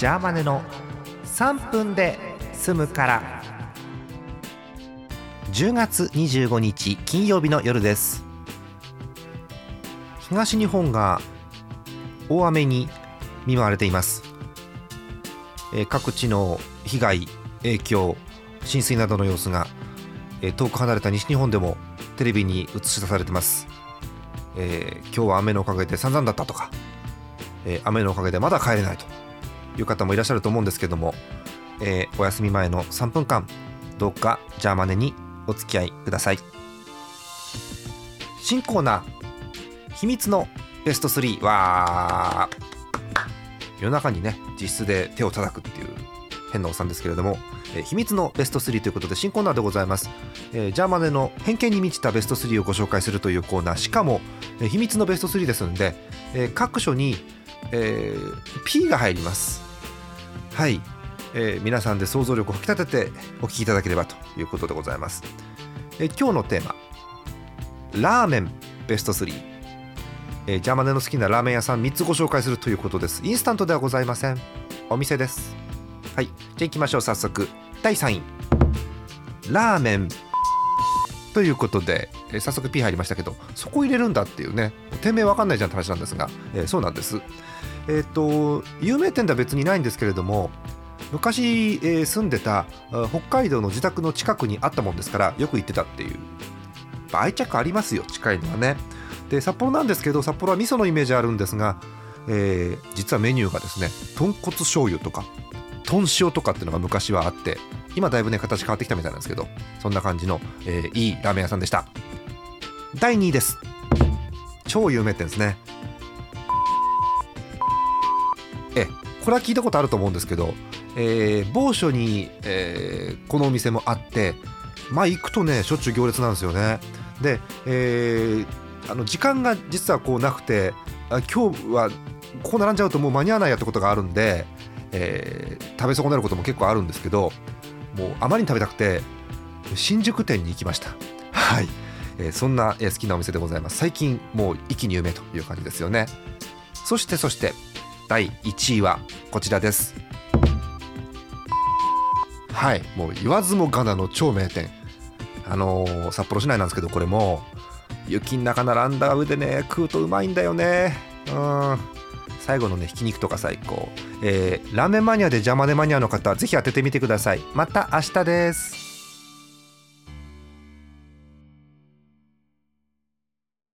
ジャーマネの3分で済むから。10月25日金曜日の夜です。東日本が大雨に見舞われています、えー各地の被害影響浸水などの様子が、えー遠く離れた西日本でもテレビに映し出されてます、えー今日は雨のおかげで散々だったとか、えー雨のおかげでまだ帰れないと。いう方もいらっしゃると思うんですけども、えーお休み前の3分間どうかジャーマネにお付き合いください。新コーナー秘密のベスト3は夜中にね実質で手を叩くっていう変なおっさんですけれども、えー秘密のベスト3ということで新コーナーでございます、えージャーマネの偏見に満ちたベスト3をご紹介するというコーナー。しかも、えー秘密のベスト3ですので、えー各所に、えー P が入ります。はい、えー皆さんで想像力を引き立ててお聞きいただければということでございます、えー今日のテーマ。ラーメンベスト3えージャマネの好きなラーメン屋さん3つご紹介するということです。インスタントではございません。お店です。はい。じゃあ行きましょう。早速。第3位。ラーメン。ということで、えー早速 P 入りましたけどそこ入れるんだっていうね店名わかんないじゃんって話なんですが、えーそうなんです。えっ、と有名店では別にないんですけれども昔、え住んでた北海道の自宅の近くにあったもんですからよく行ってたっていう。愛着ありますよ近いのはね。で札幌なんですけど札幌は味噌のイメージあるんですが、え実はメニューがですね豚骨醤油とか豚塩とかっていうのが昔はあって今だいぶね形変わってきたみたいなんですけどそんな感じの、えーいいラーメン屋さんでした。第2位です。超有名店ですね。えこれは聞いたことあると思うんですけど、えー某所に、えーこのお店もあってまあ行くとねしょっちゅう行列なんですよね。で、えーあの時間が実はこうなくてあ今日はここ並んじゃうともう間に合わないやってことがあるんで、えー食べ損なることも結構あるんですけどもうあまりに食べたくて新宿店に行きました。はい、えそんな、え好きなお店でございます。最近もう一気に有名という感じですよね。そしてそして第1位はこちらです。はいもう言わずもがなの超名店。あのー札幌市内なんですけどこれも雪の中並んだ上でね食うとうまいんだよね。うん。最後のねひき肉とか最高、えーラーメンマニアで邪魔でマニアの方ぜひ当ててみてください。また明日です。